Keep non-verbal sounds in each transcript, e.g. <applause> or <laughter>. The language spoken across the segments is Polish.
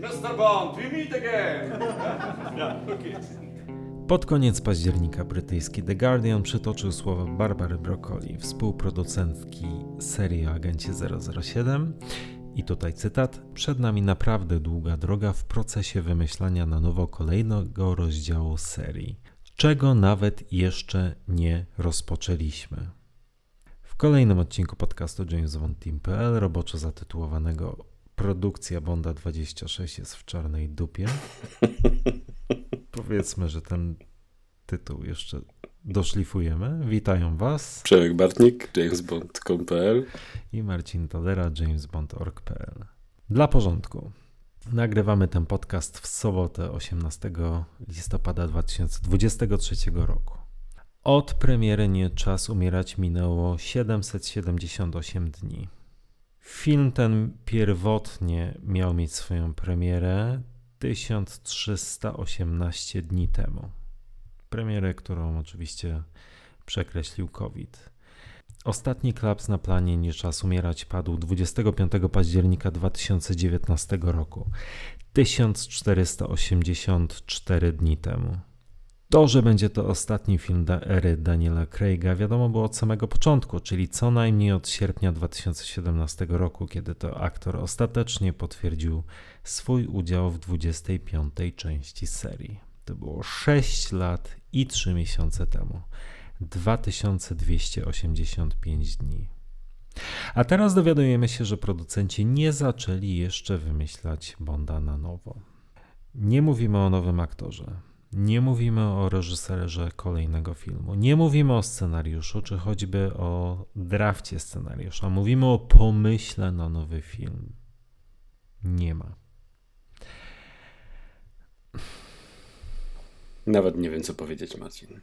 Mr. Bond, we meet again! <laughs> yeah, okay. Pod koniec października brytyjski The Guardian przytoczył słowa Barbary Broccoli, współproducentki serii o agencie 007. I tutaj cytat: Przed nami naprawdę długa droga w procesie wymyślania na nowo kolejnego rozdziału serii, czego nawet jeszcze nie rozpoczęliśmy. W kolejnym odcinku podcastu JamesBondTeam.pl, roboczo zatytułowanego Produkcja Bonda 26 jest w czarnej dupie. <laughs> Powiedzmy, że ten tytuł jeszcze doszlifujemy. Witają Was Przemek Bartnik, jamesbond.com.pl i Marcin Tolera, jamesbond.org.pl. Dla porządku. Nagrywamy ten podcast w sobotę 18 listopada 2023 roku. Od premiery Nie Czas Umierać minęło 778 dni. Film ten pierwotnie miał mieć swoją premierę 1318 dni temu. Premierę, którą oczywiście przekreślił COVID. Ostatni klaps na planie Nie Czas Umierać padł 25 października 2019 roku, 1484 dni temu. To, że będzie to ostatni film da ery Daniela Craiga, wiadomo było od samego początku, czyli co najmniej od sierpnia 2017 roku, kiedy to aktor ostatecznie potwierdził swój udział w 25. części serii. To było 6 lat i 3 miesiące temu. 2285 dni. A teraz dowiadujemy się, że producenci nie zaczęli jeszcze wymyślać Bonda na nowo. Nie mówimy o nowym aktorze. Nie mówimy o reżyserze kolejnego filmu. Nie mówimy o scenariuszu, czy choćby o drafcie scenariusza. Mówimy o pomyśle na nowy film. Nie ma. Nawet nie wiem, co powiedzieć, Marcin. <laughs>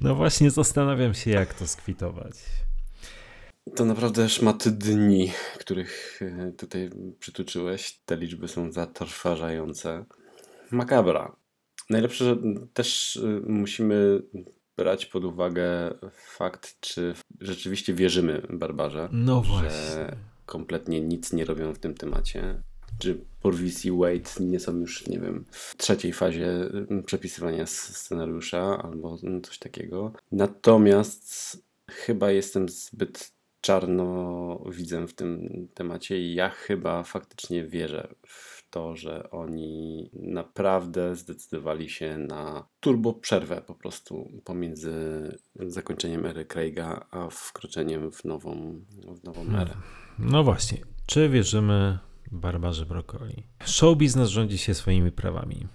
No właśnie, zastanawiam się, jak to skwitować. To naprawdę szmaty dni, których e, tutaj przytoczyłeś. Te liczby są zatrważające. Makabra. Najlepsze, że też e, musimy brać pod uwagę fakt, czy rzeczywiście wierzymy Barbarze. No właśnie. Że kompletnie nic nie robią w tym temacie. Czy Purvis i Wade nie są już, nie wiem, w trzeciej fazie przepisywania scenariusza albo coś takiego. Natomiast chyba jestem zbyt czarno widzę w tym temacie i ja chyba faktycznie wierzę w to, że oni naprawdę zdecydowali się na turbo przerwę po prostu pomiędzy zakończeniem ery Craiga a wkroczeniem w nową, w nową Hmm. erę. No właśnie, czy wierzymy Barbarze Brokoli? Show biznes rządzi się swoimi prawami.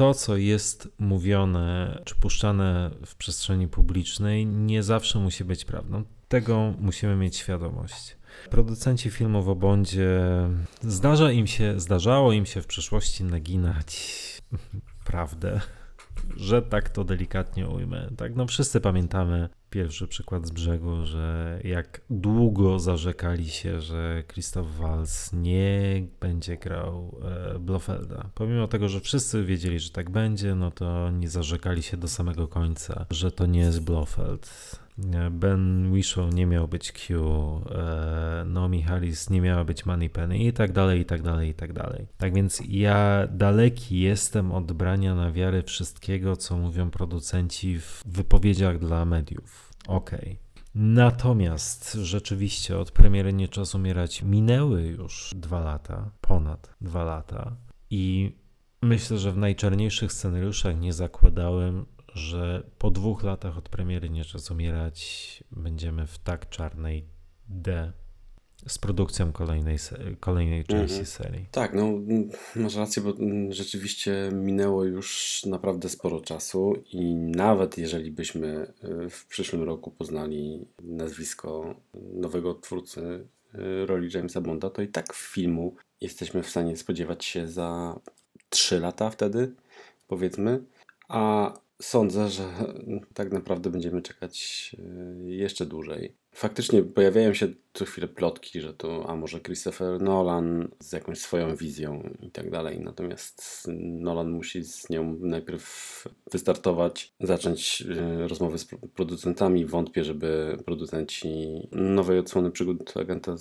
To, co jest mówione czy puszczane w przestrzeni publicznej, nie zawsze musi być prawdą. Tego musimy mieć świadomość. Producenci filmów o Bondzie zdarza im się, zdarzało im się w przeszłości naginać <laughs> prawdę, że tak to delikatnie ujmę. Tak, no wszyscy pamiętamy pierwszy przykład z brzegu, że jak długo zarzekali się, że Christoph Waltz nie będzie grał e, Blofelda. Pomimo tego, że wszyscy wiedzieli, że tak będzie, no to nie zarzekali się do samego końca, że to nie jest Blofeld. Ben Whishaw nie miał być Q, e, Naomi Harris nie miała być Moneypenny i tak dalej, i tak dalej, i tak dalej. Tak więc ja daleki jestem od brania na wiarę wszystkiego, co mówią producenci w wypowiedziach dla mediów. Okej. Natomiast rzeczywiście od premiery Nie Czas Umierać minęły już dwa lata, ponad dwa lata i myślę, że w najczarniejszych scenariuszach nie zakładałem, że po dwóch latach od premiery Nie Czas Umierać będziemy w tak czarnej D z produkcją kolejnej, kolejnej części Mhm. serii. Tak, no masz rację, bo mm, rzeczywiście minęło już naprawdę sporo czasu i nawet jeżeli byśmy y, w przyszłym roku poznali nazwisko nowego twórcy y, roli Jamesa Bonda, to i tak filmu jesteśmy w stanie spodziewać się za 3 lata wtedy, powiedzmy, a sądzę, że tak naprawdę będziemy czekać y, jeszcze dłużej. Faktycznie pojawiają się co chwilę plotki, że to a może Christopher Nolan z jakąś swoją wizją i tak dalej. Natomiast Nolan musi z nią najpierw wystartować, zacząć y, rozmowy z producentami. Wątpię, żeby producenci nowej odsłony przygód agenta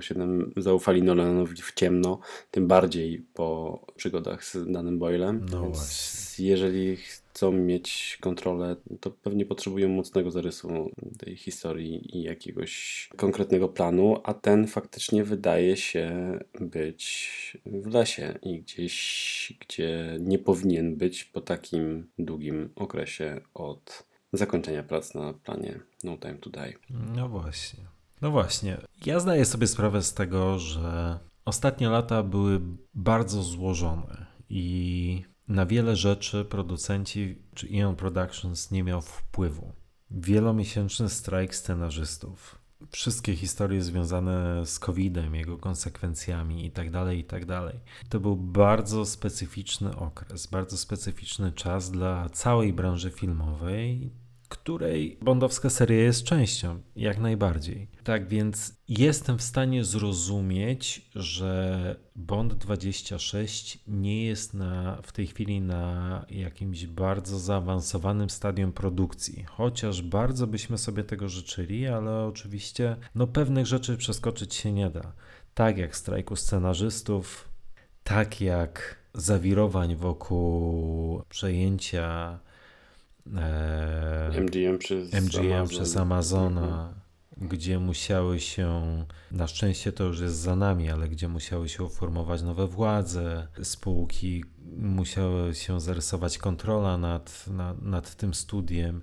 007 zaufali Nolanowi w ciemno, tym bardziej po przygodach z danym Boylem. No Więc właśnie. jeżeli chcą mieć kontrolę, to pewnie potrzebują mocnego zarysu tej historii i jakiegoś konkretnego planu, a ten faktycznie wydaje się być w lesie i gdzieś, gdzie nie powinien być po takim długim okresie od zakończenia prac na planie No Time to Die. No właśnie. No właśnie. Ja zdaję sobie sprawę z tego, że ostatnie lata były bardzo złożone i na wiele rzeczy producenci czy Ion Productions nie miał wpływu. Wielomiesięczny strajk scenarzystów, wszystkie historie związane z COVID-em, jego konsekwencjami itd., tak itd. Tak to był bardzo specyficzny okres, bardzo specyficzny czas dla całej branży filmowej, której bondowska seria jest częścią, jak najbardziej. Tak więc jestem w stanie zrozumieć, że Bond 26 nie jest na, w tej chwili na jakimś bardzo zaawansowanym stadium produkcji, chociaż bardzo byśmy sobie tego życzyli, ale oczywiście no, pewnych rzeczy przeskoczyć się nie da. Tak jak strajku scenarzystów, tak jak zawirowań wokół przejęcia MGM przez MGM Amazon. przez Amazona, mhm. gdzie musiały się, na szczęście to już jest za nami, ale gdzie musiały się uformować nowe władze, spółki, musiały się zarysować kontrola nad, nad, nad tym studiem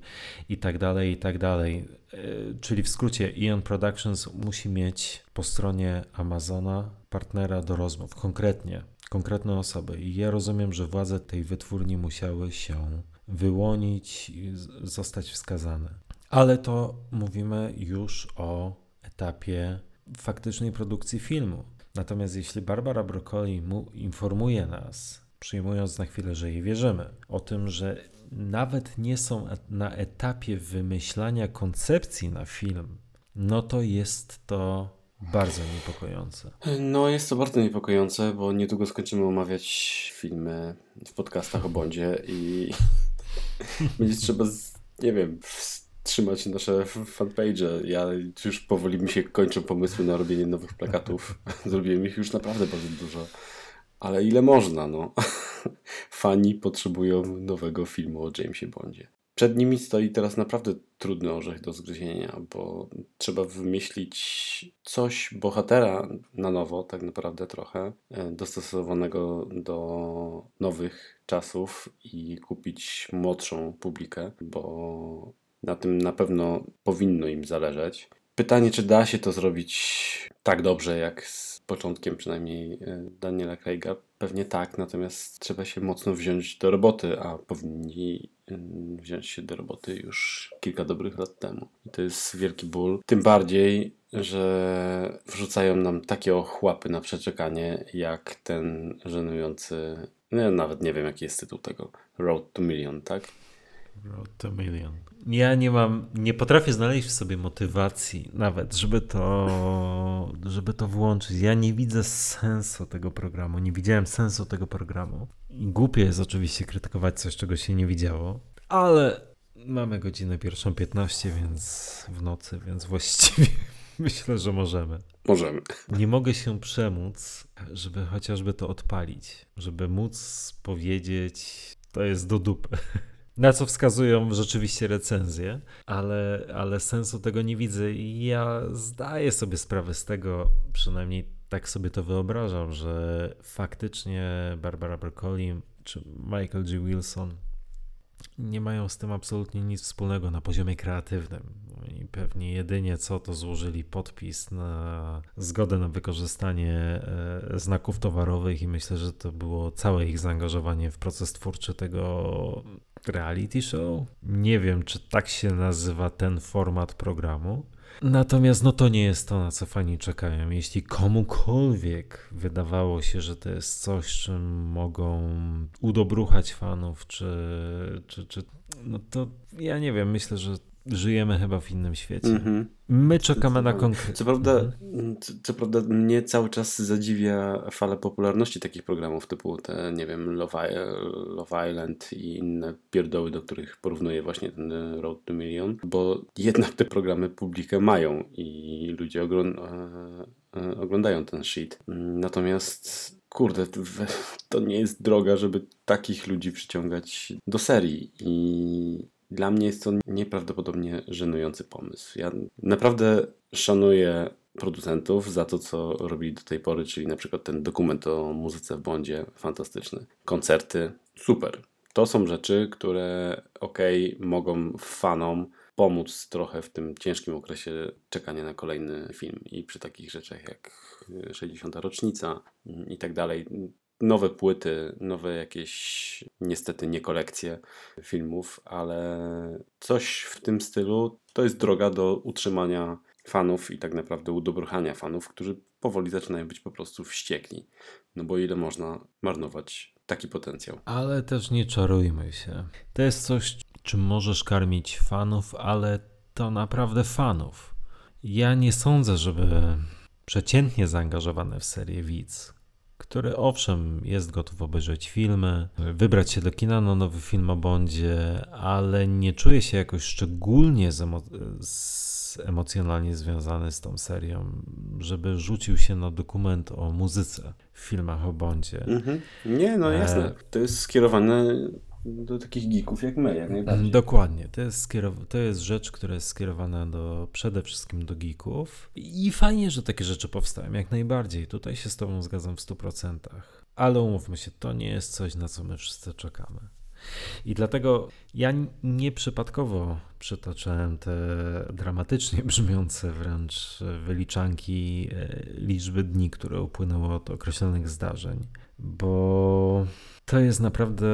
i tak dalej, i tak dalej. E, czyli w skrócie, Ion Productions musi mieć po stronie Amazona partnera do rozmów, konkretnie, konkretne osoby. I ja rozumiem, że władze tej wytwórni musiały się wyłonić, zostać wskazane. Ale to mówimy już o etapie faktycznej produkcji filmu. Natomiast jeśli Barbara Broccoli informuje nas, przyjmując na chwilę, że jej wierzymy, o tym, że nawet nie są na etapie wymyślania koncepcji na film, no to jest to bardzo niepokojące. No, jest to bardzo niepokojące, bo niedługo skończymy omawiać filmy w podcastach o Bondzie i <laughs> będzie trzeba, z, nie wiem, trzymać nasze fanpage. Ja już powoli mi się kończą pomysły na robienie nowych plakatów. <laughs> Zrobiłem ich już naprawdę bardzo dużo. Ale ile można, no. <laughs> Fani potrzebują nowego filmu o Jamesie Bondzie. Przed nimi stoi teraz naprawdę trudny orzech do zgryzienia, bo trzeba wymyślić coś bohatera na nowo, tak naprawdę trochę, e, dostosowanego do nowych czasów i kupić młodszą publikę, bo na tym na pewno powinno im zależeć. Pytanie, czy da się to zrobić tak dobrze, jak z początkiem przynajmniej e, Daniela Craiga? Pewnie tak, natomiast trzeba się mocno wziąć do roboty, a powinni wziąć się do roboty już kilka dobrych lat temu. I to jest wielki ból. Tym bardziej, że wrzucają nam takie ochłapy na przeczekanie, jak ten żenujący, no nawet nie wiem jaki jest tytuł tego, Road to Million, tak? Road to Million. Ja nie mam, nie potrafię znaleźć w sobie motywacji nawet, żeby to, żeby to włączyć. Ja nie widzę sensu tego programu, nie widziałem sensu tego programu. Głupie jest oczywiście krytykować coś, czego się nie widziało, ale mamy godzinę pierwszą 15, więc w nocy, więc właściwie <laughs> myślę, że możemy. Możemy. <laughs> Nie mogę się przemóc, żeby chociażby to odpalić, żeby móc powiedzieć, to jest do dupy. <laughs> Na co wskazują rzeczywiście recenzje, ale, ale sensu tego nie widzę i ja zdaję sobie sprawę z tego, przynajmniej tak sobie to wyobrażam, że faktycznie Barbara Broccoli czy Michael G. Wilson nie mają z tym absolutnie nic wspólnego na poziomie kreatywnym. I pewnie jedynie co to złożyli podpis na zgodę na wykorzystanie e, znaków towarowych, i myślę, że to było całe ich zaangażowanie w proces twórczy tego reality show. Nie wiem, czy tak się nazywa ten format programu. Natomiast no to nie jest to, na co fani czekają. Jeśli komukolwiek wydawało się, że to jest coś, czym mogą udobruchać fanów, czy, czy, czy no to ja nie wiem, myślę, że żyjemy chyba w innym świecie. Mhm. My czekamy na konkretne. Co prawda, co, co prawda mnie cały czas zadziwia fala popularności takich programów typu te, nie wiem, Love, Love Island i inne pierdoły, do których porównuję właśnie ten Road to Million, bo jednak te programy publikę mają i ludzie e, e, oglądają ten shit. Natomiast kurde, to nie jest droga, żeby takich ludzi przyciągać do serii i dla mnie jest to nieprawdopodobnie żenujący pomysł. Ja naprawdę szanuję producentów za to, co robili do tej pory, czyli na przykład ten dokument o muzyce w Bondzie, fantastyczny. Koncerty, super. To są rzeczy, które okej, mogą fanom pomóc trochę w tym ciężkim okresie czekania na kolejny film. I przy takich rzeczach jak 60. rocznica i tak dalej, nowe płyty, nowe jakieś niestety nie kolekcje filmów, ale coś w tym stylu to jest droga do utrzymania fanów i tak naprawdę udobruchania fanów, którzy powoli zaczynają być po prostu wściekli. No bo ile można marnować taki potencjał? Ale też nie czarujmy się. To jest coś, czym możesz karmić fanów, ale to naprawdę fanów. Ja nie sądzę, żeby przeciętnie zaangażowany w serię widz, który owszem jest gotów obejrzeć filmy, wybrać się do kina na nowy film o Bondzie, ale nie czuje się jakoś szczególnie emocjonalnie związany z tą serią, żeby rzucił się na dokument o muzyce w filmach o Bondzie. Mhm. Nie, no jasne. E- To jest skierowane do takich geeków jak my, jak najbardziej. Dokładnie. To jest, skierow- to jest rzecz, która jest skierowana do, przede wszystkim do geeków. I fajnie, że takie rzeczy powstają, jak najbardziej. Tutaj się z Tobą zgadzam w 100%. Ale umówmy się, to nie jest coś, na co my wszyscy czekamy. I dlatego ja nieprzypadkowo przytaczałem te dramatycznie <laughs> brzmiące wręcz wyliczanki e, liczby dni, które upłynęły od określonych zdarzeń, bo to jest naprawdę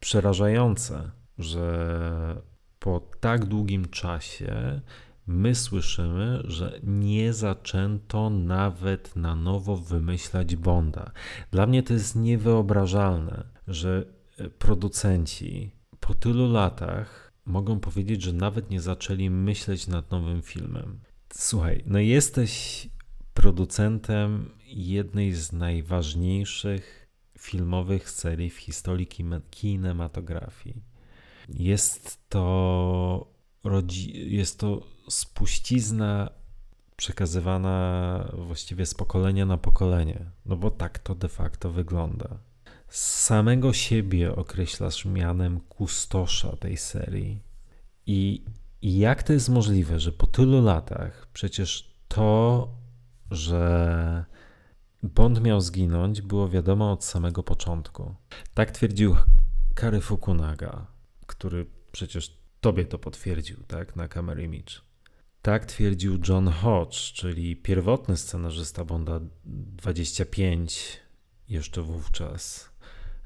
przerażające, że po tak długim czasie my słyszymy, że nie zaczęto nawet na nowo wymyślać Bonda. Dla mnie to jest niewyobrażalne, że e, producenci po tylu latach mogą powiedzieć, że nawet nie zaczęli myśleć nad nowym filmem. Słuchaj, no jesteś producentem jednej z najważniejszych filmowych serii w historii kinematografii. Jest to, rodzi- jest to spuścizna przekazywana właściwie z pokolenia na pokolenie, no bo tak to de facto wygląda. Samego siebie określasz mianem kustosza tej serii. I, I jak to jest możliwe, że po tylu latach przecież to, że Bond miał zginąć, było wiadomo od samego początku. Tak twierdził Kary Fukunaga, który przecież tobie to potwierdził, tak, na Camera Image. Tak twierdził John Hodge, czyli pierwotny scenarzysta Bonda 25, jeszcze wówczas,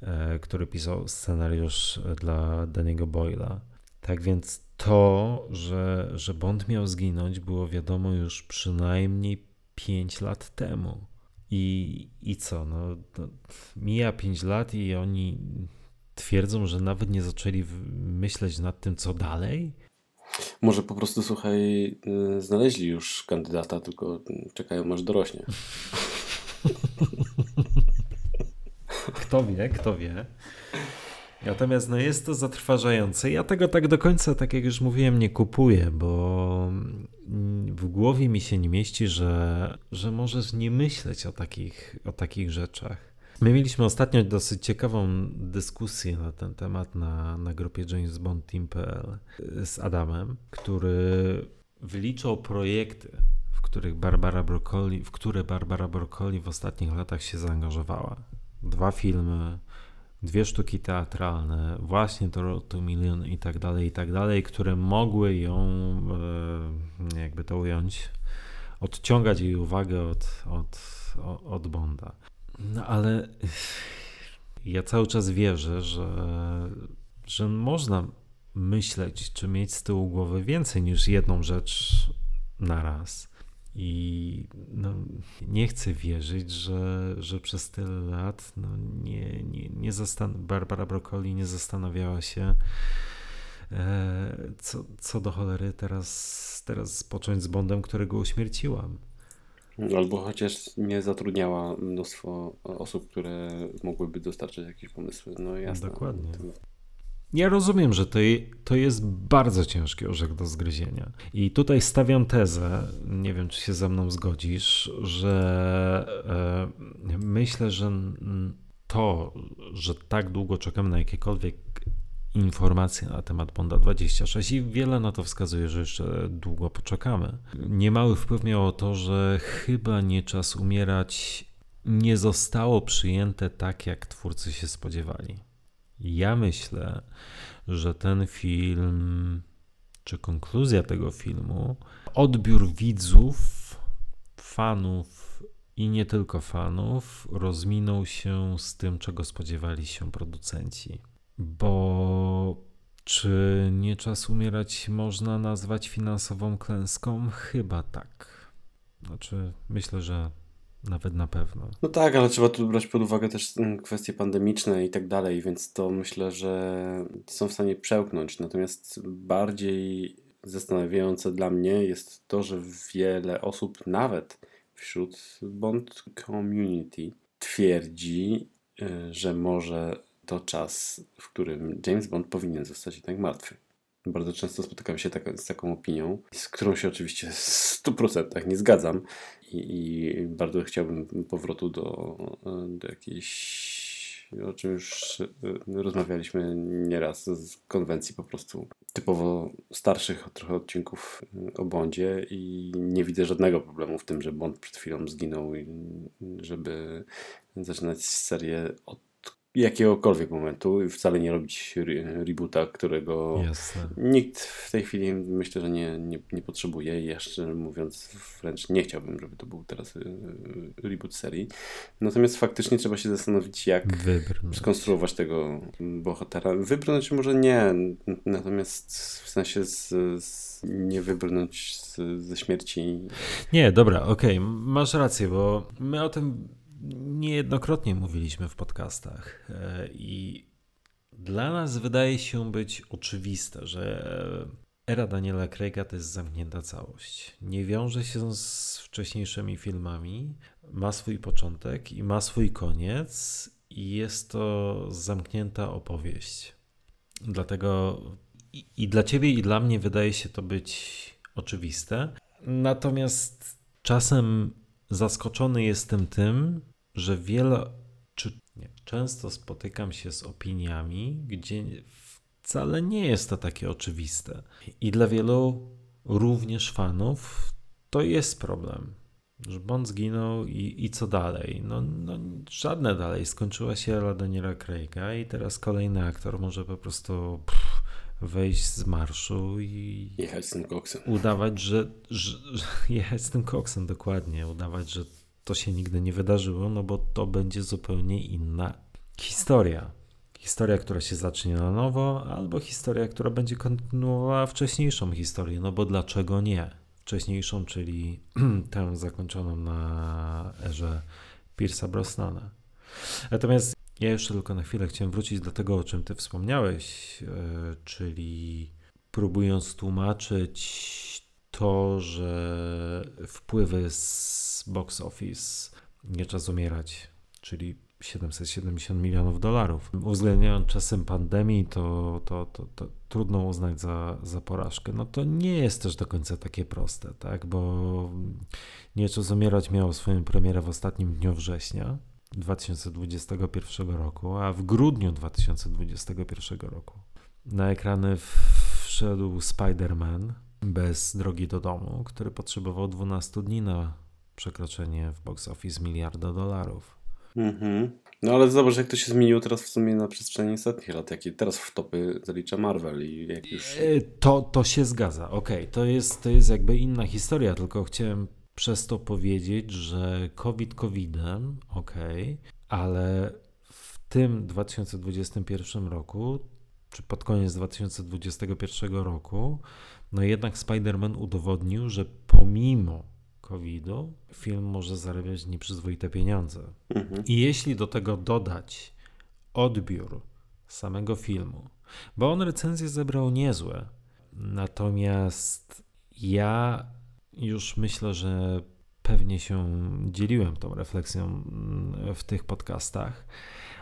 e, który pisał scenariusz dla Danny'ego Boyla. Tak więc to, że, że Bond miał zginąć, było wiadomo już przynajmniej 5 lat temu. I, I co? No, mija 5 lat i oni twierdzą, że nawet nie zaczęli myśleć nad tym, co dalej? Może po prostu, słuchaj, y, znaleźli już kandydata, tylko czekają aż dorośnie. <laughs> Kto wie, kto wie. Natomiast no jest to zatrważające. Ja tego tak do końca, tak jak już mówiłem, nie kupuję, bo w głowie mi się nie mieści, że, że możesz nie myśleć o takich, o takich rzeczach. My mieliśmy ostatnio dosyć ciekawą dyskusję na ten temat na, na grupie James Bond z Adamem, który wyliczał projekty, w których Barbara Broccoli, w które Barbara Broccoli w ostatnich latach się zaangażowała. Dwa filmy, dwie sztuki teatralne, właśnie to Million i tak dalej, i tak dalej, które mogły ją, e, jakby to ująć, odciągać jej uwagę od, od, od Bonda. No ale ja cały czas wierzę, że, że można myśleć, czy mieć z tyłu głowy więcej niż jedną rzecz na raz. I no, nie chcę wierzyć, że, że przez tyle lat no, nie, nie, nie zastan- Barbara Broccoli nie zastanawiała się, E, co, co do cholery teraz, teraz począć z Bondem, którego uśmierciłam. Albo chociaż nie zatrudniała mnóstwo osób, które mogłyby dostarczyć jakieś pomysły. No jasne. Dokładnie. Ja rozumiem, że to, to jest bardzo ciężki orzech do zgryzienia. I tutaj stawiam tezę, nie wiem czy się ze mną zgodzisz, że e, myślę, że to, że tak długo czekamy na jakiekolwiek informacje na temat Bonda 26 i wiele na to wskazuje, że jeszcze długo poczekamy. Niemały wpływ miało to, że chyba nie czas umierać nie zostało przyjęte tak, jak twórcy się spodziewali. Ja myślę, że ten film, czy konkluzja tego filmu, odbiór widzów, fanów i nie tylko fanów, rozminął się z tym, czego spodziewali się producenci. Bo czy nie czas umierać można nazwać finansową klęską? Chyba tak. Znaczy, myślę, że nawet na pewno. No tak, ale trzeba tu brać pod uwagę też mm, kwestie pandemiczne i tak dalej, więc to myślę, że są w stanie przełknąć. Natomiast bardziej zastanawiające dla mnie jest to, że wiele osób, nawet wśród Bond Community, twierdzi, y, że może to czas, w którym James Bond powinien zostać jednak martwy. Bardzo często spotykam się tak, z taką opinią, z którą się oczywiście w 100% nie zgadzam i, i bardzo chciałbym powrotu do, do jakiejś o czym już e, rozmawialiśmy nieraz z konwencji po prostu typowo starszych trochę odcinków o Bondzie i nie widzę żadnego problemu w tym, że Bond przed chwilą zginął i żeby zaczynać serię od jakiegokolwiek momentu i wcale nie robić re reboota, którego Jasne. nikt w tej chwili myślę, że nie, nie, nie potrzebuje. Jeszcze mówiąc wręcz nie chciałbym, żeby to był teraz y, y, reboot serii. Natomiast faktycznie trzeba się zastanowić, jak Wybrnąć. skonstruować tego bohatera. Wybrnąć może nie, natomiast w sensie z, z nie wybrnąć z, ze śmierci. Nie, dobra, okej, okay. masz rację, bo my o tym niejednokrotnie mówiliśmy w podcastach e, i dla nas wydaje się być oczywiste, że era Daniela Craiga to jest zamknięta całość. Nie wiąże się z wcześniejszymi filmami, ma swój początek i ma swój koniec i jest to zamknięta opowieść. Dlatego i, i dla ciebie i dla mnie wydaje się to być oczywiste. Natomiast czasem zaskoczony jestem tym, że wiele, czy nie, często spotykam się z opiniami, gdzie wcale nie jest to takie oczywiste. I dla wielu również fanów to jest problem. Że Bond zginął i, i co dalej? No, no, żadne dalej. Skończyła się era Daniela Craiga i teraz kolejny aktor może po prostu pff, wejść z marszu i jechać z tym koksem. Udawać, że, że, że jechać z tym koksem, dokładnie. Udawać, że to się nigdy nie wydarzyło, no bo to będzie zupełnie inna historia. Historia, która się zacznie na nowo, albo historia, która będzie kontynuowała wcześniejszą historię, no bo dlaczego nie? Wcześniejszą, czyli <clears throat> tę zakończoną na erze Pierce'a Brosnana. Natomiast ja jeszcze tylko na chwilę chciałem wrócić do tego, o czym ty wspomniałeś, yy, czyli próbując tłumaczyć to, że wpływy z box office nie czas umierać, czyli 770 milionów dolarów. Uwzględniając czasem pandemii, to, to, to, to, trudno uznać za, za porażkę. No to nie jest też do końca takie proste, tak? Bo Nie czas umierać miało swoją premierę w ostatnim dniu września 2021 roku, a w grudniu 2021 roku na ekrany wszedł Spider-Man bez drogi do domu, który potrzebował 12 dni na przekroczenie w box office miliarda dolarów. Mhm. No ale zobacz, jak to się zmieniło teraz w sumie na przestrzeni ostatnich lat, jakie teraz w topy zalicza Marvel i jak już... E, to, to się zgadza, okej, okay. to, jest, to jest jakby inna historia, tylko chciałem przez to powiedzieć, że COVID COVIDem, okej, okay, ale w tym 2021 roku, czy pod koniec 2021 roku, no jednak Spider-Man udowodnił, że pomimo COVID-u film może zarabiać nieprzyzwoite pieniądze. Mhm. I jeśli do tego dodać odbiór samego filmu, Bo on recenzje zebrał niezłe. Natomiast ja już myślę, że pewnie się dzieliłem tą refleksją w tych podcastach,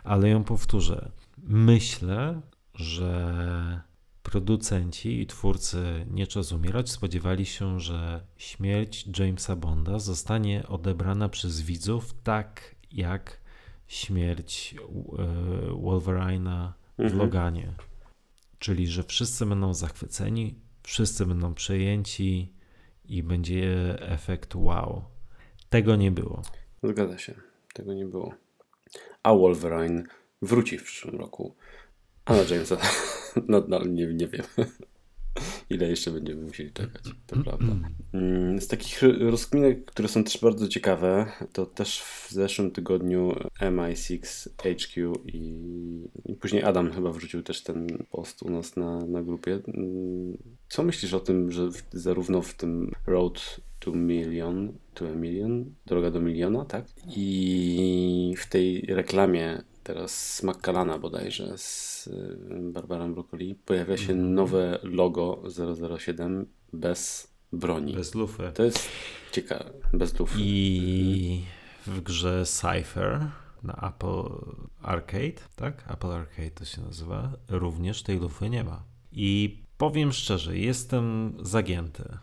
ale ją powtórzę. Myślę, że producenci i twórcy Nie Czas Umierać spodziewali się, że śmierć Jamesa Bonda zostanie odebrana przez widzów tak jak śmierć e, Wolverina w Mhm. Loganie. Czyli, że wszyscy będą zachwyceni, wszyscy będą przejęci i będzie efekt wow. Tego nie było. Zgadza się. Tego nie było. A Wolverine wróci w przyszłym roku. A na Jamesa <laughs> nadal nie, nie wiem. <laughs> Ile jeszcze będziemy musieli czekać, to prawda. Mm, Z takich rozkminek, które są też bardzo ciekawe, to też w zeszłym tygodniu MI6 HQ i, i później Adam chyba wrzucił też ten post u nas na, na grupie. Mm, Co myślisz o tym, że w, zarówno w tym Road to Million, to a Million, droga do miliona, tak? I w tej reklamie teraz z McCallana bodajże, z y, Barbarą Broccoli, pojawia się nowe logo 007 bez broni. Bez lufy. To jest ciekawe, bez lufy. I w grze Cypher na Apple Arcade, tak? Apple Arcade to się nazywa, również tej lufy nie ma. I powiem szczerze, jestem zagięty.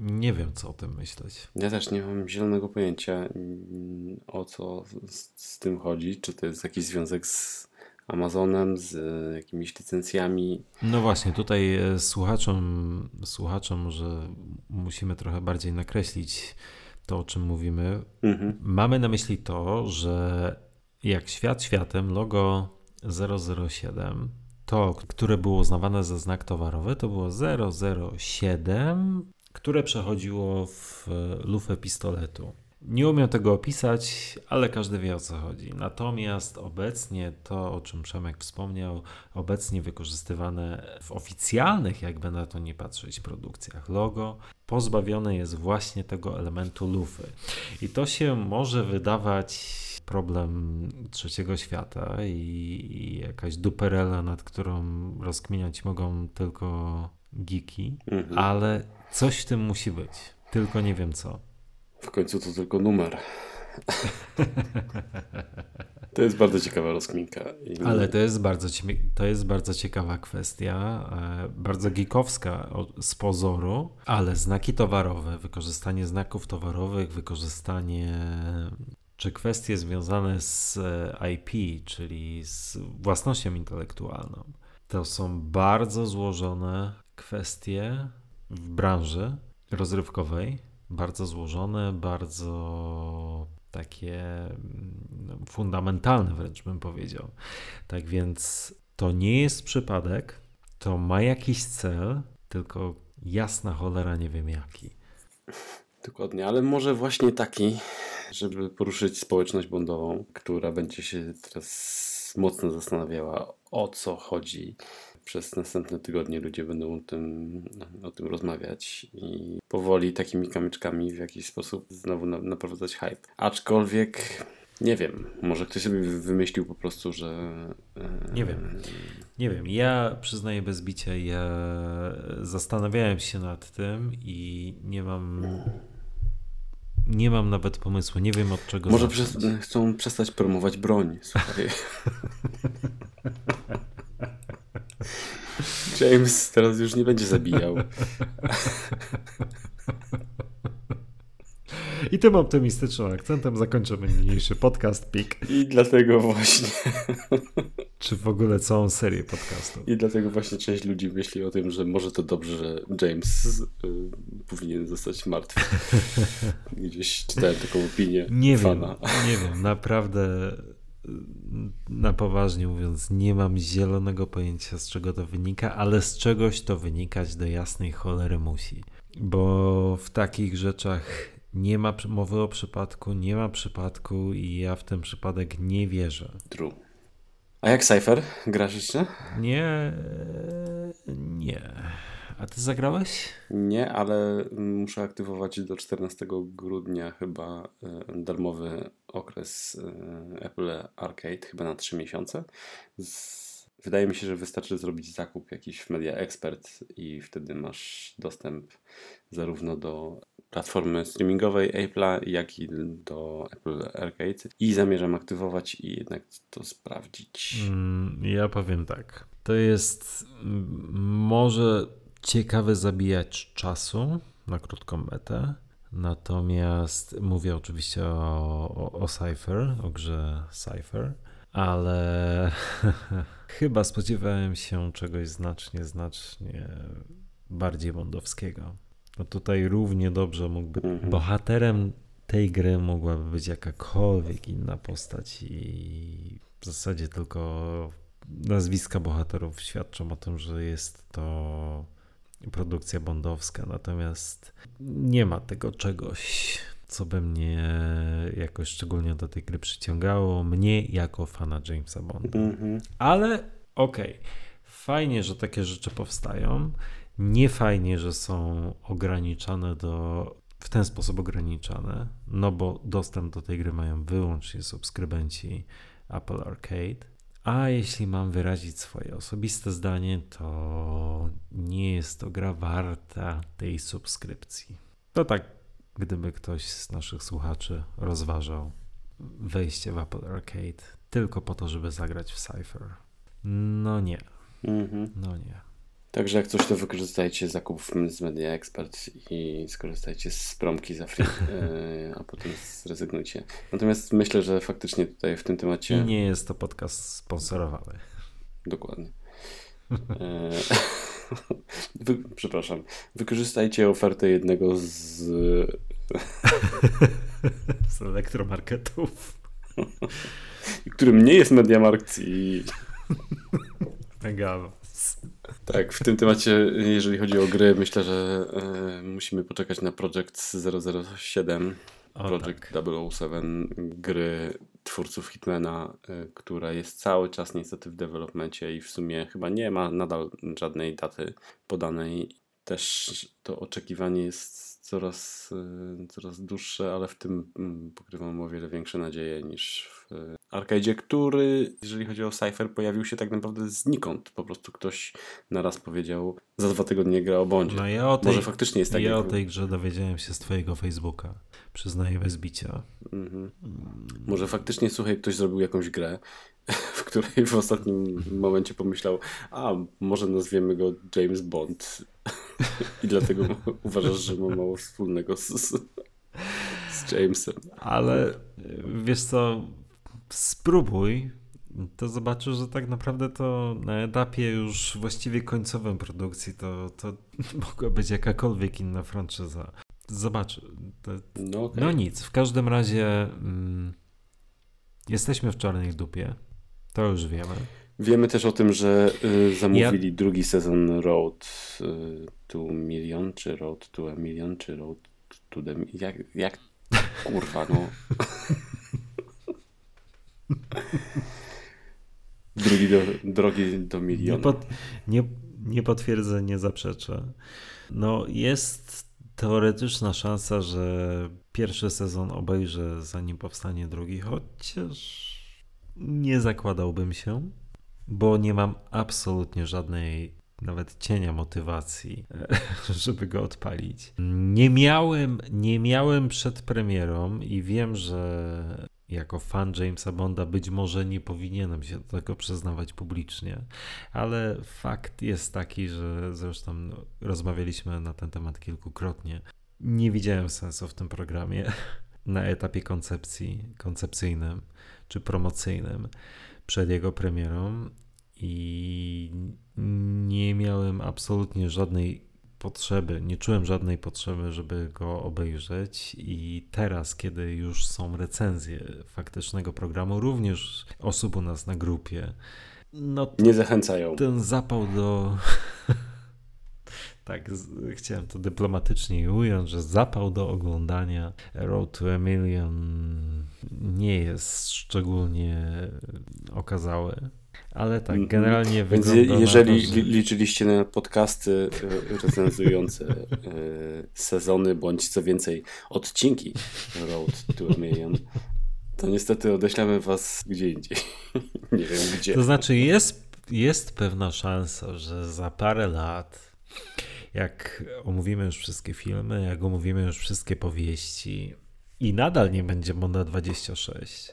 Nie wiem, co o tym myśleć. Ja też nie mam zielonego pojęcia mm, o co z, z tym chodzi. Czy to jest jakiś związek z Amazonem, z e, jakimiś licencjami. No właśnie, tutaj e, słuchaczom, słuchaczom, że musimy trochę bardziej nakreślić to, o czym mówimy. Mhm. Mamy na myśli to, że jak świat światem, logo 007, to, które było uznawane za znak towarowy, to było 007, które przechodziło w lufę pistoletu. Nie umiem tego opisać, ale każdy wie o co chodzi. Natomiast obecnie to, o czym Przemek wspomniał, obecnie wykorzystywane w oficjalnych, jakby na to nie patrzeć, produkcjach logo, pozbawione jest właśnie tego elementu lufy. I to się może wydawać problem trzeciego świata i, i jakaś duperela, nad którą rozkminiać mogą tylko geeki, Mhm. ale coś w tym musi być. Tylko nie wiem co. W końcu to tylko numer. <laughs> To jest bardzo ciekawa rozkminka. I- Ale to jest bardzo, to jest bardzo ciekawa kwestia, e, bardzo geekowska z pozoru, ale znaki towarowe, wykorzystanie znaków towarowych, wykorzystanie czy kwestie związane z e, IP, czyli z własnością intelektualną, to są bardzo złożone kwestie w branży rozrywkowej, bardzo złożone, bardzo takie mm, no, fundamentalne wręcz bym powiedział. Tak więc to nie jest przypadek, to ma jakiś cel, tylko jasna cholera nie wiem jaki. Dokładnie, ale może właśnie taki, żeby poruszyć społeczność bondową, która będzie się teraz mocno zastanawiała, o co chodzi. Przez następne tygodnie ludzie będą o tym, o tym rozmawiać i powoli takimi kamyczkami w jakiś sposób znowu na, naprowadzać hype. Aczkolwiek nie wiem, może ktoś sobie wymyślił po prostu, że. e, Nie wiem. Nie wiem, ja przyznaję bez bicia, ja zastanawiałem się nad tym i nie mam nie mam nawet pomysłu, nie wiem od czego Może przez, chcą przestać promować broń. Słuchaj. <laughs> James teraz już nie będzie zabijał. I tym optymistycznym akcentem zakończymy niniejszy podcast PIK, I dlatego właśnie, czy w ogóle całą serię podcastów. i dlatego właśnie część ludzi myśli o tym, że może to dobrze, że James y, powinien zostać martwy. <laughs> Gdzieś czytałem taką opinię Nie wiem, fana. nie wiem, naprawdę na poważnie mówiąc, nie mam zielonego pojęcia z czego to wynika, ale z czegoś to wynikać do jasnej cholery musi. Bo w takich rzeczach nie ma mowy o przypadku, nie ma przypadku i ja w ten przypadek nie wierzę. True. A jak Cypher? Grasz jeszcze? Nie, nie. A ty zagrałeś? Nie, ale muszę aktywować do 14 grudnia chyba e, darmowy okres e, Apple Arcade, chyba na 3 miesiące, Wydaje mi się, że wystarczy zrobić zakup jakiś w Media Expert i wtedy masz dostęp zarówno do platformy streamingowej Apple'a, jak i do Apple Arcade. I zamierzam aktywować i jednak to sprawdzić. Mm, ja powiem tak. To jest mm, może ciekawe zabijać czasu na krótką metę. Natomiast mówię oczywiście o, o, o Cypher, o grze Cypher, ale <laughs> chyba spodziewałem się czegoś znacznie, znacznie bardziej bondowskiego. No tutaj równie dobrze mógłby. Mhm. Bohaterem tej gry mogłaby być jakakolwiek inna postać, i w zasadzie tylko nazwiska bohaterów świadczą o tym, że jest to produkcja bondowska. Natomiast nie ma tego czegoś, co by mnie jakoś szczególnie do tej gry przyciągało. Mnie jako fana Jamesa Bonda. Mhm. Ale okej, fajnie, że takie rzeczy powstają. Nie fajnie, że są ograniczane do. W ten sposób ograniczane, no bo dostęp do tej gry mają wyłącznie subskrybenci Apple Arcade. A jeśli mam wyrazić swoje osobiste zdanie, to nie jest to gra warta tej subskrypcji. To tak, gdyby ktoś z naszych słuchaczy rozważał wejście w Apple Arcade tylko po to, żeby zagrać w Cypher. No nie, Mhm. no nie. Także jak coś, to wykorzystajcie zakup z Media Expert i skorzystajcie z promki za free, <laughs> e, a potem zrezygnujcie. Natomiast myślę, że faktycznie tutaj w tym temacie... I nie jest to podcast sponsorowany. Dokładnie. E, <laughs> wy, przepraszam. Wykorzystajcie ofertę jednego z... <laughs> Z elektromarketów. którym nie jest Mediamarkt i... Mega. Tak, w tym temacie, jeżeli chodzi o gry, myślę, że e, musimy poczekać na Project 007, O, Project tak. 007, gry twórców Hitmana, e, która jest cały czas niestety w developmencie i w sumie chyba nie ma nadal żadnej daty podanej. Też to oczekiwanie jest coraz, e, coraz dłuższe, ale w tym mm, pokrywam o wiele większe nadzieje niż w e, Arcade'zie, który, jeżeli chodzi o Cypher, pojawił się tak naprawdę znikąd. Po prostu ktoś naraz powiedział, za dwa tygodnie gra o Bondzie. No ja o tej, Może faktycznie jest tak, ja o tej grze dowiedziałem się z twojego Facebooka. Przyznaję bez bicia. Mhm. Może faktycznie, słuchaj, ktoś zrobił jakąś grę, <laughs> w której w ostatnim momencie pomyślał, a może nazwiemy go James Bond. <laughs> I dlatego <laughs> uważasz, że ma mało wspólnego z, z, Jamesem. Ale wiesz co, spróbuj, to zobaczysz, że tak naprawdę to na etapie już właściwie końcowym produkcji to, to <laughs> mogła być jakakolwiek inna franczyza. Zobacz. To, No, okej. no nic, w każdym razie mm, jesteśmy w czarnej dupie. To już wiemy. Wiemy też o tym, że y, zamówili drugi sezon Road y, to Million, czy Road to a Million, czy Road to the... Jak, jak kurwa, no. <laughs> <laughs> Drugi do, drogi do Nie, miliona. pod, nie, nie potwierdzę, nie zaprzeczę. No, jest teoretyczna szansa, że pierwszy sezon obejrzę zanim powstanie drugi, chociaż nie zakładałbym się, bo nie mam absolutnie żadnej nawet cienia motywacji, <laughs> żeby go odpalić. Nie miałem, nie miałem przed premierą i wiem, że jako fan Jamesa Bonda być może nie powinienem się do tego przyznawać publicznie, ale fakt jest taki, że zresztą rozmawialiśmy na ten temat kilkukrotnie. Nie widziałem sensu w tym programie <laughs> na etapie koncepcji, koncepcyjnym czy promocyjnym przed jego premierą i nie miałem absolutnie żadnej potrzeby, nie czułem żadnej potrzeby, żeby go obejrzeć i teraz, kiedy już są recenzje faktycznego programu, również osób u nas na grupie, no Nie zachęcają. ten zapał do... <laughs> tak, chciałem to dyplomatycznie ująć, że zapał do oglądania Road to a Million nie jest szczególnie okazały. Ale tak, Mm, generalnie Więc wygląda je, jeżeli to, że... li- liczyliście na podcasty y, recenzujące y, sezony, bądź co więcej odcinki Road to Million, to niestety odeślamy was gdzie indziej. <laughs> Nie wiem gdzie. To znaczy jest, jest pewna szansa, że za parę lat, jak omówimy już wszystkie filmy, jak omówimy już wszystkie powieści i nadal nie będzie Bonda 26, <laughs>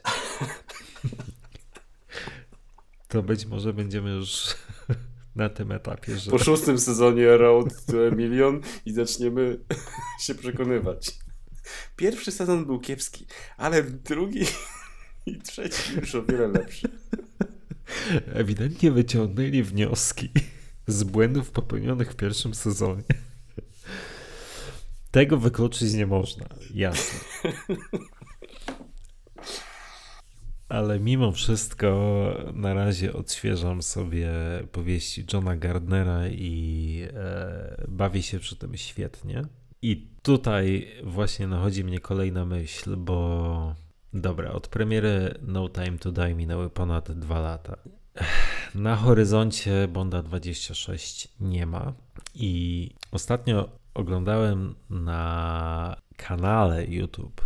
to być może będziemy już <laughs> na tym etapie, że... Po szóstym sezonie Road to a Million i zaczniemy <laughs> się przekonywać. Pierwszy sezon był kiepski, ale drugi <laughs> i trzeci już o wiele lepszy. Ewidentnie wyciągnęli wnioski z błędów popełnionych w pierwszym sezonie. Tego wykluczyć nie można, jasne. Ale mimo wszystko na razie odświeżam sobie powieści Johna Gardnera i e, bawię się przy tym świetnie. I tutaj właśnie nachodzi mnie kolejna myśl, bo dobra, od premiery No Time to Die minęły ponad dwa lata. Na horyzoncie Bonda 26 nie ma i ostatnio oglądałem na kanale YouTube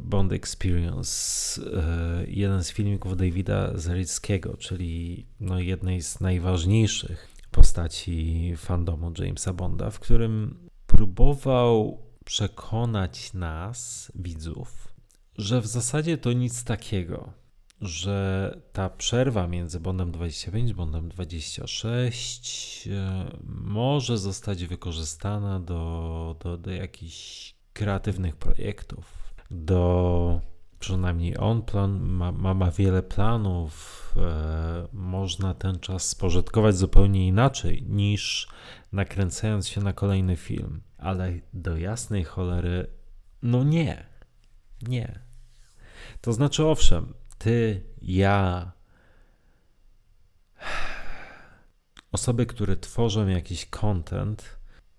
Bond Experience, e, jeden z filmików Davida Zarickiego, czyli no jednej z najważniejszych postaci fandomu Jamesa Bonda, w którym próbował przekonać nas, widzów, że w zasadzie to nic takiego, że ta przerwa między Bondem 25 a Bondem 26 e, może zostać wykorzystana do, do, do jakichś kreatywnych projektów do przynajmniej on plan, ma, ma, ma wiele planów. E, można ten czas spożytkować zupełnie inaczej niż nakręcając się na kolejny film. Ale do jasnej cholery, no nie. Nie. To znaczy, owszem, ty, ja, osoby, które tworzą jakiś content,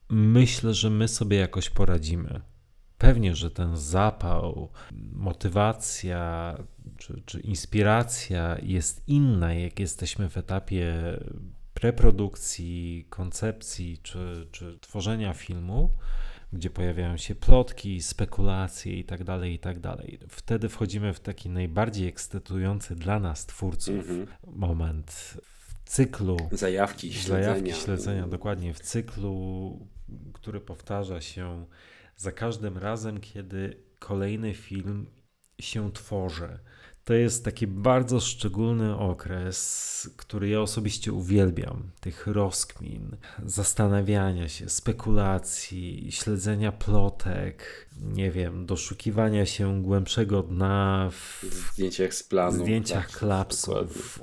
myślę, że my sobie jakoś poradzimy Pewnie, że ten zapał, motywacja czy, czy inspiracja jest inna, jak jesteśmy w etapie preprodukcji, koncepcji czy, czy tworzenia filmu, gdzie pojawiają się plotki, spekulacje itd., tak itd. Tak Wtedy wchodzimy w taki najbardziej ekscytujący dla nas twórców mm -hmm. moment w cyklu zajawki, śledzenia. Zajawki, śledzenia, dokładnie w cyklu, który powtarza się za każdym razem, kiedy kolejny film się tworzy. To jest taki bardzo szczególny okres, który ja osobiście uwielbiam. Tych rozkmin, zastanawiania się, spekulacji, śledzenia plotek, nie wiem, doszukiwania się głębszego dna w zdjęciach z planu, zdjęciach klapsów,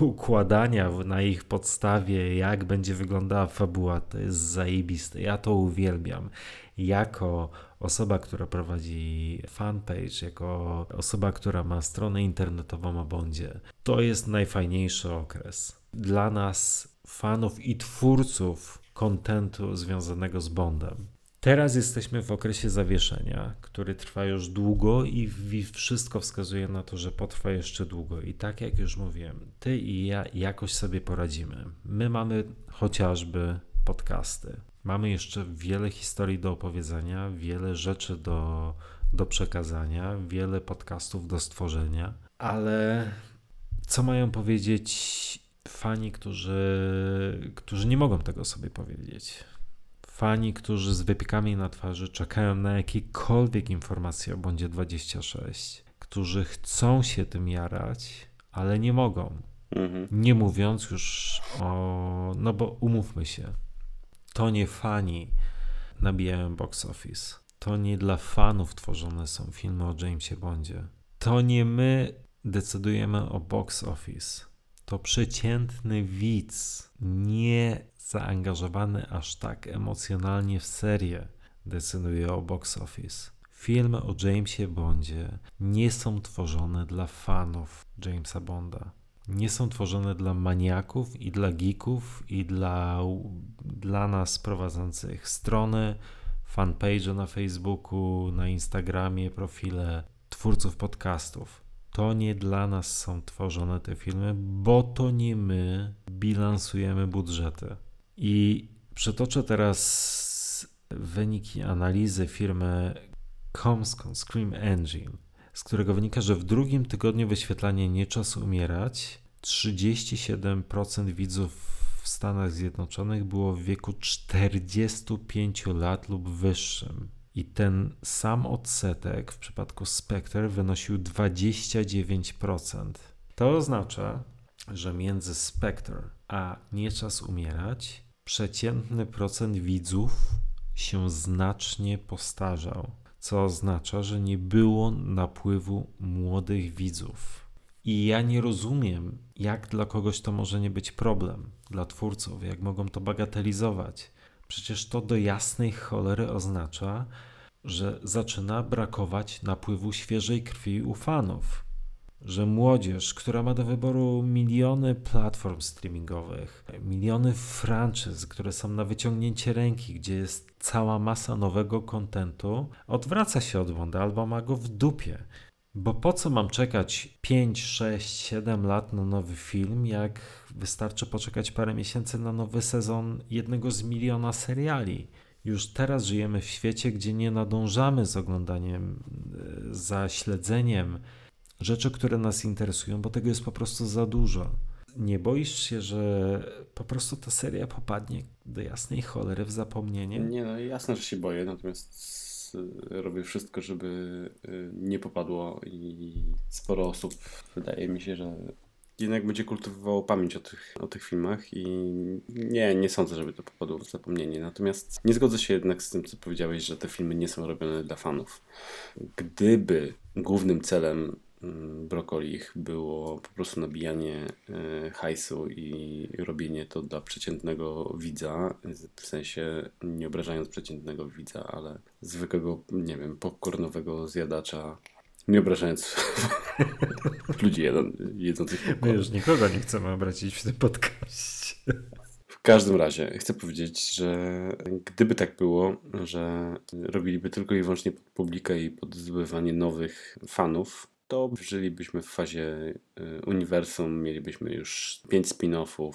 układania na ich podstawie, jak będzie wyglądała fabuła. To jest zajebiste. Ja to uwielbiam jako osoba, która prowadzi fanpage, jako osoba, która ma stronę internetową o Bondzie, to jest najfajniejszy okres. Dla nas, fanów i twórców kontentu związanego z Bondem. Teraz jesteśmy w okresie zawieszenia, który trwa już długo i wszystko wskazuje na to, że potrwa jeszcze długo. I tak jak już mówiłem, ty i ja jakoś sobie poradzimy. My mamy chociażby podcasty. Mamy jeszcze wiele historii do opowiedzenia, wiele rzeczy do, do przekazania, wiele podcastów do stworzenia, ale co mają powiedzieć fani, którzy, którzy nie mogą tego sobie powiedzieć? Fani, którzy z wypiekami na twarzy czekają na jakiekolwiek informacje o Bondzie 26, którzy chcą się tym jarać, ale nie mogą. Mhm. Nie mówiąc już o. No bo umówmy się, to nie fani nabijają box office. To nie dla fanów tworzone są filmy o Jamesie Bondzie. To nie my decydujemy o box office. To przeciętny widz, nie zaangażowany aż tak emocjonalnie w serię, decyduje o box office. Filmy o Jamesie Bondzie nie są tworzone dla fanów Jamesa Bonda nie są tworzone dla maniaków i dla geeków i dla, dla nas prowadzących strony, fanpage na Facebooku, na Instagramie, profile twórców podcastów. To nie dla nas są tworzone te filmy, bo to nie my bilansujemy budżety. I przytoczę teraz wyniki analizy firmy Comscon Scream Engine z którego wynika, że w drugim tygodniu wyświetlania Nie Czas Umierać 37% widzów w Stanach Zjednoczonych było w wieku 45 lat lub wyższym. I ten sam odsetek w przypadku Spectre wynosił 29%. To oznacza, że między Spectre a Nie czas umierać przeciętny procent widzów się znacznie postarzał, co oznacza, że nie było napływu młodych widzów. I ja nie rozumiem, jak dla kogoś to może nie być problem, dla twórców, jak mogą to bagatelizować. Przecież to do jasnej cholery oznacza, że zaczyna brakować napływu świeżej krwi u fanów. Że młodzież, która ma do wyboru miliony platform streamingowych, miliony franczyz, które są na wyciągnięcie ręki, gdzie jest cała masa nowego kontentu, odwraca się od Bonda albo ma go w dupie. Bo po co mam czekać 5, 6, 7 lat na nowy film, jak wystarczy poczekać parę miesięcy na nowy sezon jednego z miliona seriali? Już teraz żyjemy w świecie, gdzie nie nadążamy z oglądaniem, e, za śledzeniem rzeczy, które nas interesują, bo tego jest po prostu za dużo. Nie boisz się, że po prostu ta seria popadnie do jasnej cholery w zapomnienie? Nie, no jasne, że się boję, natomiast robię wszystko, żeby y, nie popadło i sporo osób wydaje mi się, że jednak będzie kultywowało pamięć o tych, o tych filmach i nie, nie sądzę, żeby to popadło w zapomnienie. Natomiast nie zgodzę się jednak z tym, co powiedziałeś, że te filmy nie są robione dla fanów. Gdyby głównym celem mm, Brokolich było po prostu nabijanie y, hajsu i robienie to dla przeciętnego widza, w sensie nie obrażając przeciętnego widza, ale zwykłego, nie wiem, popcornowego zjadacza nie obrażając <laughs> ludzi jeden, jedzących My już nikogo nie chcemy obrazić w tym podcaście. W każdym razie chcę powiedzieć, że gdyby tak było, że robiliby tylko i wyłącznie pod publikę i pod zdobywanie nowych fanów, to żylibyśmy w fazie y, uniwersum, mielibyśmy już pięć spin-offów,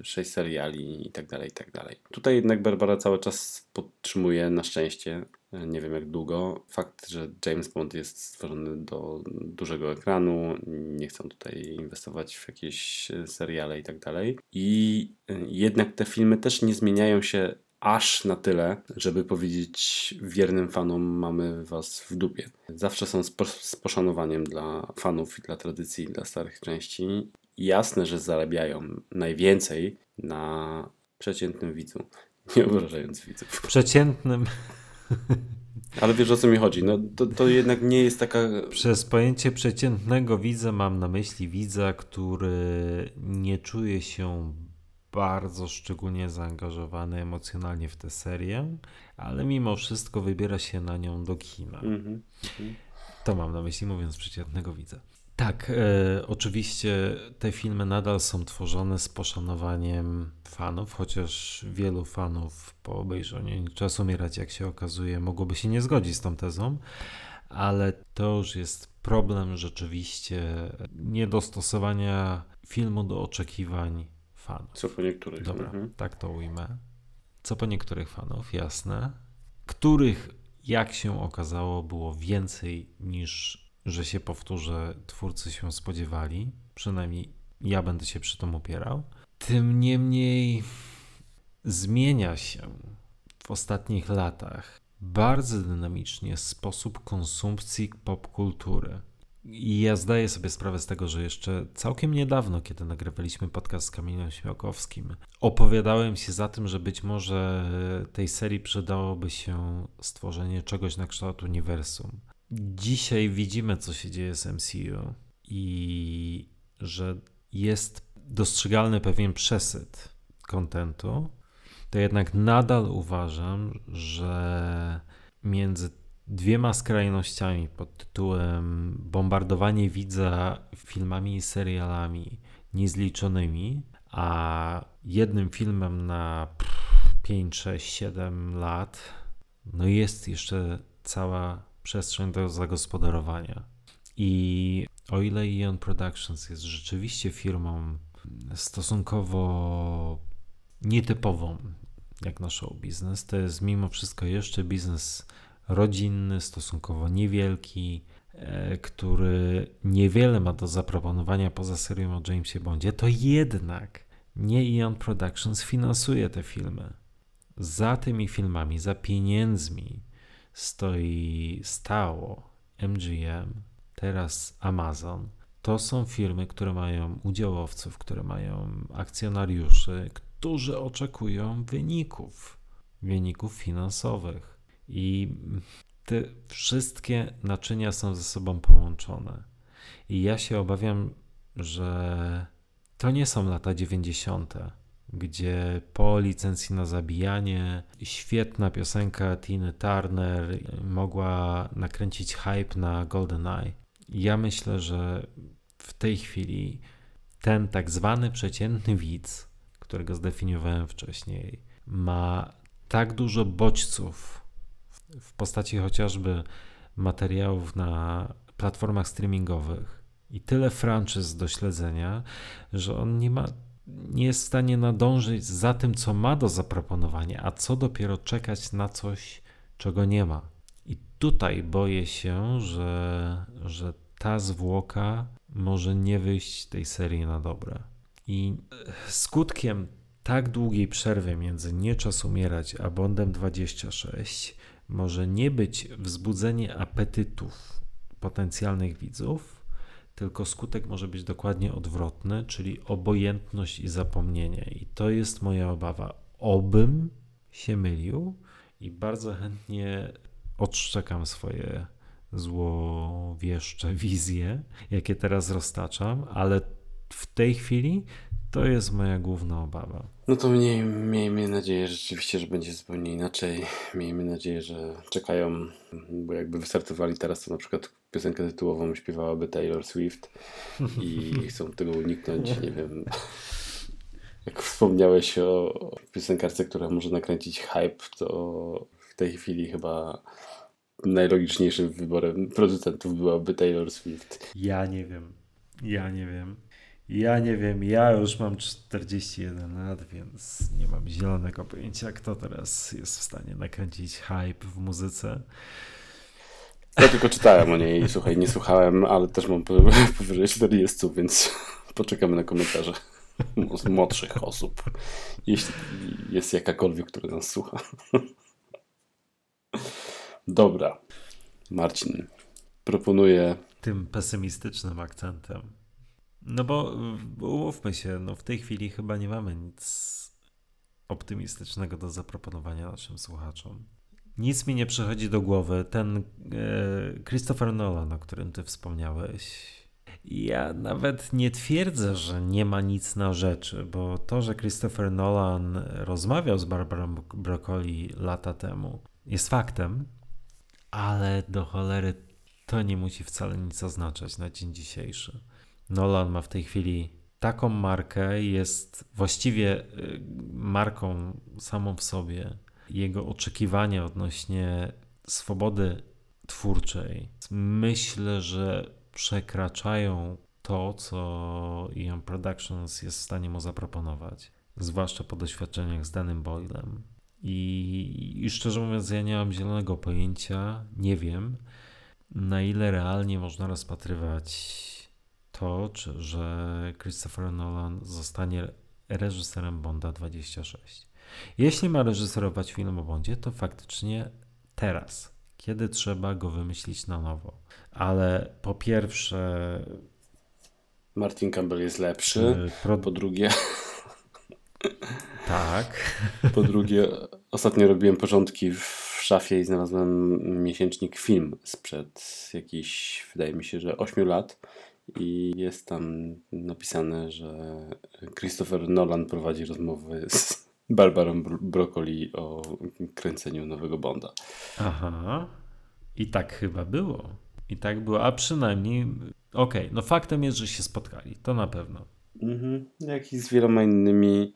y, sześć seriali i tak dalej, i tak. Tutaj jednak Barbara cały czas podtrzymuje, na szczęście, y, nie wiem jak długo, fakt, że James Bond jest stworzony do dużego ekranu, nie chcą tutaj inwestować w jakieś seriale i tak jednak te filmy też nie zmieniają się aż na tyle, żeby powiedzieć wiernym fanom mamy was w dupie. Zawsze są z, po, z poszanowaniem dla fanów i dla tradycji, dla starych części. Jasne, że zarabiają najwięcej na przeciętnym widzu, <laughs> nie obrażając widzów. Przeciętnym. Ale wiesz o co mi chodzi? No to, to jednak nie jest taka. Przez pojęcie przeciętnego widza mam na myśli widza, który nie czuje się bardzo szczególnie zaangażowany emocjonalnie w tę serię, ale mimo wszystko wybiera się na nią do kina. Mm -hmm. To mam na myśli, mówiąc przeciętnego widza. Tak, e, oczywiście te filmy nadal są tworzone z poszanowaniem fanów, chociaż wielu fanów po obejrzeniu Czas umierać, jak się okazuje, mogłoby się nie zgodzić z tą tezą, ale to już jest problem rzeczywiście niedostosowania filmu do oczekiwań fanów. Co po niektórych. Dobra, mhm. tak to ujmę. Co po niektórych fanów, jasne. Których, jak się okazało, było więcej niż, że się powtórzę, twórcy się spodziewali. Przynajmniej ja będę się przy tym opierał. Tym niemniej zmienia się w ostatnich latach bardzo dynamicznie sposób konsumpcji popkultury. I ja zdaję sobie sprawę z tego, że jeszcze całkiem niedawno, kiedy nagrywaliśmy podcast z Kamilem Śmiałkowskim, opowiadałem się za tym, że być może tej serii przydałoby się stworzenie czegoś na kształt uniwersum. Dzisiaj widzimy, co się dzieje z MCU i że jest dostrzegalny pewien przesyt kontentu, to jednak nadal uważam, że między dwiema skrajnościami pod tytułem bombardowanie widza filmami i serialami niezliczonymi, a jednym filmem na 5, 6, 7 lat, no jest jeszcze cała przestrzeń do zagospodarowania. I o ile Ion Productions jest rzeczywiście firmą stosunkowo nietypową jak na show biznes, to jest mimo wszystko jeszcze biznes rodzinny, stosunkowo niewielki, e, który niewiele ma do zaproponowania poza serią o Jamesie Bondzie, to jednak nie Eon Productions finansuje te filmy. Za tymi filmami, za pieniędzmi stoi stało MGM, teraz Amazon. To są firmy, które mają udziałowców, które mają akcjonariuszy, którzy oczekują wyników, wyników finansowych. I te wszystkie naczynia są ze sobą połączone. I ja się obawiam, że to nie są lata 90., gdzie po licencji na zabijanie świetna piosenka Tiny Turner mogła nakręcić hype na GoldenEye. Ja myślę, że w tej chwili ten tak zwany przeciętny widz, którego zdefiniowałem wcześniej, ma tak dużo bodźców w postaci chociażby materiałów na platformach streamingowych i tyle franczyz do śledzenia, że on nie ma nie jest w stanie nadążyć za tym, co ma do zaproponowania, a co dopiero czekać na coś, czego nie ma. I tutaj boję się, że, że ta zwłoka może nie wyjść tej serii na dobre. I skutkiem tak długiej przerwy między Nie czas umierać a Bondem 26 może nie być wzbudzenie apetytów potencjalnych widzów, tylko skutek może być dokładnie odwrotny, czyli obojętność i zapomnienie. I to jest moja obawa. Obym się mylił i bardzo chętnie odszczekam swoje złowieszcze wizje, jakie teraz roztaczam, ale w tej chwili to jest moja główna obawa. No to mniej, miejmy nadzieję rzeczywiście, że będzie zupełnie inaczej. Miejmy nadzieję, że czekają, bo jakby wystartowali teraz, to na przykład piosenkę tytułową śpiewałaby Taylor Swift i <laughs> chcą tego uniknąć, nie wiem. Jak wspomniałeś o piosenkarce, która może nakręcić hype, to w tej chwili chyba najlogiczniejszym wyborem producentów byłaby Taylor Swift. Ja nie wiem. Ja nie wiem. Ja nie wiem, ja już mam 41 lat, więc nie mam zielonego pojęcia, kto teraz jest w stanie nakręcić hype w muzyce. Ja tylko czytałem o niej, słuchaj, nie słuchałem, ale też mam <laughs> powyżej 40, więc <laughs> poczekamy na komentarze <laughs> młodszych osób, jeśli jest jakakolwiek, która nas słucha. Dobra, Marcin, proponuję... Tym pesymistycznym akcentem. No bo umówmy się, no w tej chwili chyba nie mamy nic optymistycznego do zaproponowania naszym słuchaczom. Nic mi nie przychodzi do głowy. Ten e, Christopher Nolan, o którym ty wspomniałeś, ja nawet nie twierdzę, że nie ma nic na rzeczy, bo to, że Christopher Nolan rozmawiał z Barbarą Broccoli lata temu, jest faktem, ale do cholery to nie musi wcale nic oznaczać na dzień dzisiejszy. Nolan ma w tej chwili taką markę, jest właściwie y, marką samą w sobie. Jego oczekiwania odnośnie swobody twórczej myślę, że przekraczają to, co Ion Productions jest w stanie mu zaproponować, zwłaszcza po doświadczeniach z danym Boylem. I, I szczerze mówiąc, ja nie mam zielonego pojęcia, nie wiem, na ile realnie można rozpatrywać to, czy, że Christopher Nolan zostanie reżyserem Bonda 26. Jeśli ma reżyserować film o Bondzie, to faktycznie teraz, kiedy trzeba go wymyślić na nowo. Ale po pierwsze. Martin Campbell jest lepszy. Pro... Po drugie. Tak. <laughs> Po drugie, ostatnio robiłem porządki w szafie i znalazłem miesięcznik film sprzed jakichś, wydaje mi się, że 8 lat i jest tam napisane, że Christopher Nolan prowadzi rozmowy z <laughs> Barbarą Broccoli o kręceniu nowego Bonda. Aha. I tak chyba było. I tak było, a przynajmniej okej, okay. no faktem jest, że się spotkali, to na pewno. Mhm. Jak i z wieloma innymi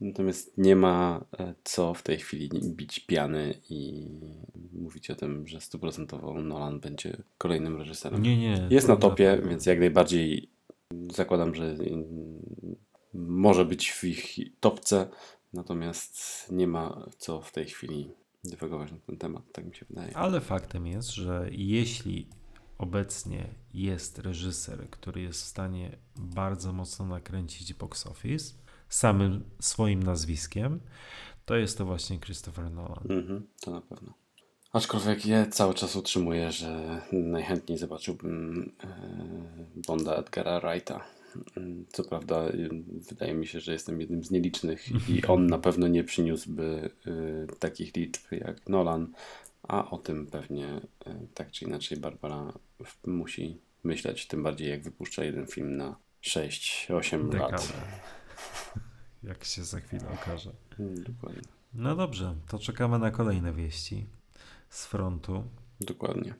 Natomiast nie ma e, co w tej chwili bić piany i mówić o tym, że stuprocentowo Nolan będzie kolejnym reżyserem. Nie, nie. Jest na topie, więc jak najbardziej zakładam, że może być w ich topce, natomiast nie ma co w tej chwili dywagować na ten temat, tak mi się wydaje. Ale faktem jest, że jeśli obecnie jest reżyser, który jest w stanie bardzo mocno nakręcić box office samym swoim nazwiskiem, to jest to właśnie Christopher Nolan. Mhm, to na pewno. Aczkolwiek ja cały czas utrzymuję, że najchętniej zobaczyłbym e, Bonda Edgara Wrighta. Co prawda, y, wydaje mi się, że jestem jednym z nielicznych i <laughs> on na pewno nie przyniósłby y, takich liczb jak Nolan, a o tym pewnie y, tak czy inaczej Barbara musi myśleć, tym bardziej jak wypuszcza jeden film na 6-8 Dekadę. lat. Jak się za chwilę okaże. Mm, Dokładnie. No dobrze, to czekamy na kolejne wieści z frontu. Dokładnie.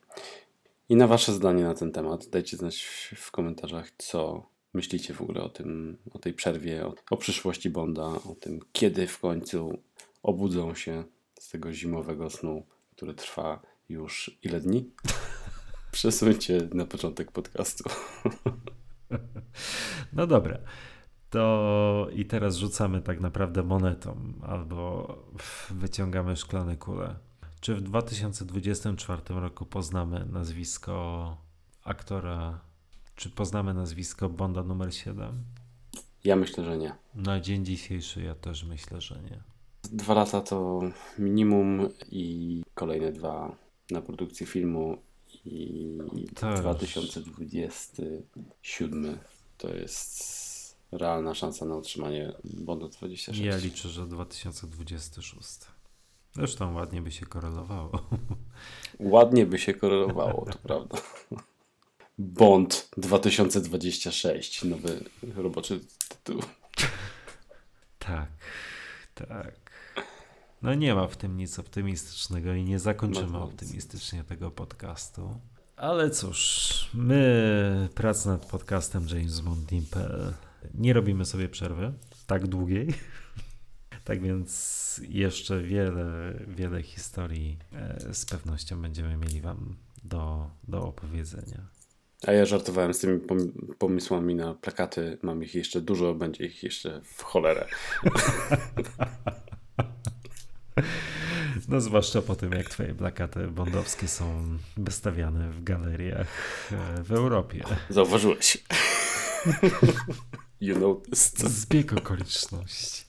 I na Wasze zdanie na ten temat dajcie znać w komentarzach, co myślicie w ogóle o tym, o tej przerwie, o, o przyszłości Bonda, o tym, kiedy w końcu obudzą się z tego zimowego snu, który trwa już ile dni? <laughs> Przesuńcie na początek podcastu. No dobra. To i teraz rzucamy tak naprawdę monetą albo wyciągamy szklane kule. Czy w 2024 roku poznamy nazwisko aktora, czy poznamy nazwisko Bonda numer 7? Ja myślę, że nie. Na dzień dzisiejszy ja też myślę, że nie. Dwa lata to minimum i kolejne dwa na produkcję filmu i Też. 2027 to jest realna szansa na utrzymanie Bonda 26. Ja liczę, że 2026. Zresztą ładnie by się korelowało. Ładnie by się korelowało, to prawda. Bond 2026, nowy roboczy tytuł. Tak, tak. No nie ma w tym nic optymistycznego i nie zakończymy optymistycznie tego podcastu. Ale cóż, my prac nad podcastem jamesbondteam.pl nie robimy sobie przerwy tak długiej. <laughs> Tak więc jeszcze wiele, wiele historii e, z pewnością będziemy mieli Wam do, do opowiedzenia. A ja żartowałem z tymi pom- pomysłami na plakaty. Mam ich jeszcze dużo, będzie ich jeszcze w cholerę. <laughs> No zwłaszcza po tym, jak Twoje plakaty bondowskie są wystawiane w galeriach e, w Europie. Zauważyłeś. <laughs> you noticed. Zbieg okoliczności.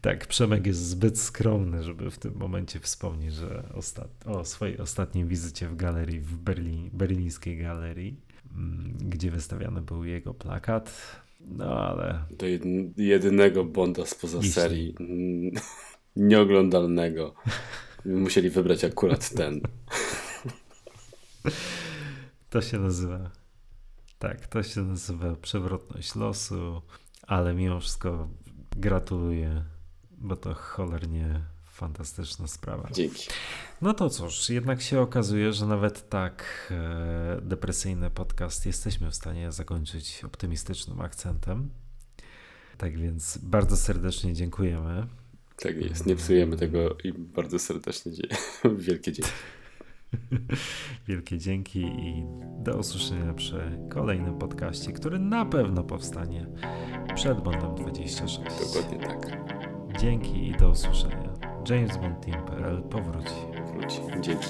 Tak, Przemek jest zbyt skromny, żeby w tym momencie wspomnieć, że ostat... o swojej ostatniej wizycie w galerii, w Berlin... berlińskiej galerii, mm, gdzie wystawiany był jego plakat. No ale Do jedynego Bonda spoza Jeśli- serii. mm, <laughs> Nieoglądalnego. Musieli wybrać akurat ten. to się nazywa. Tak, to się nazywa przewrotność losu, ale mimo wszystko gratuluję, bo to cholernie fantastyczna sprawa. Dzięki. No to cóż, jednak się okazuje, że nawet tak e, depresyjny podcast jesteśmy w stanie zakończyć optymistycznym akcentem. Tak więc bardzo serdecznie dziękujemy. Tak jest. Nie psujemy tego i bardzo serdecznie dzieje. <laughs> Wielkie dzięki. <laughs> Wielkie dzięki i do usłyszenia przy kolejnym podcaście, który na pewno powstanie przed Bondem 26. Dokładnie tak. Dzięki i do usłyszenia. JamesBondTeam.pl powróci. Wróci. Dzięki.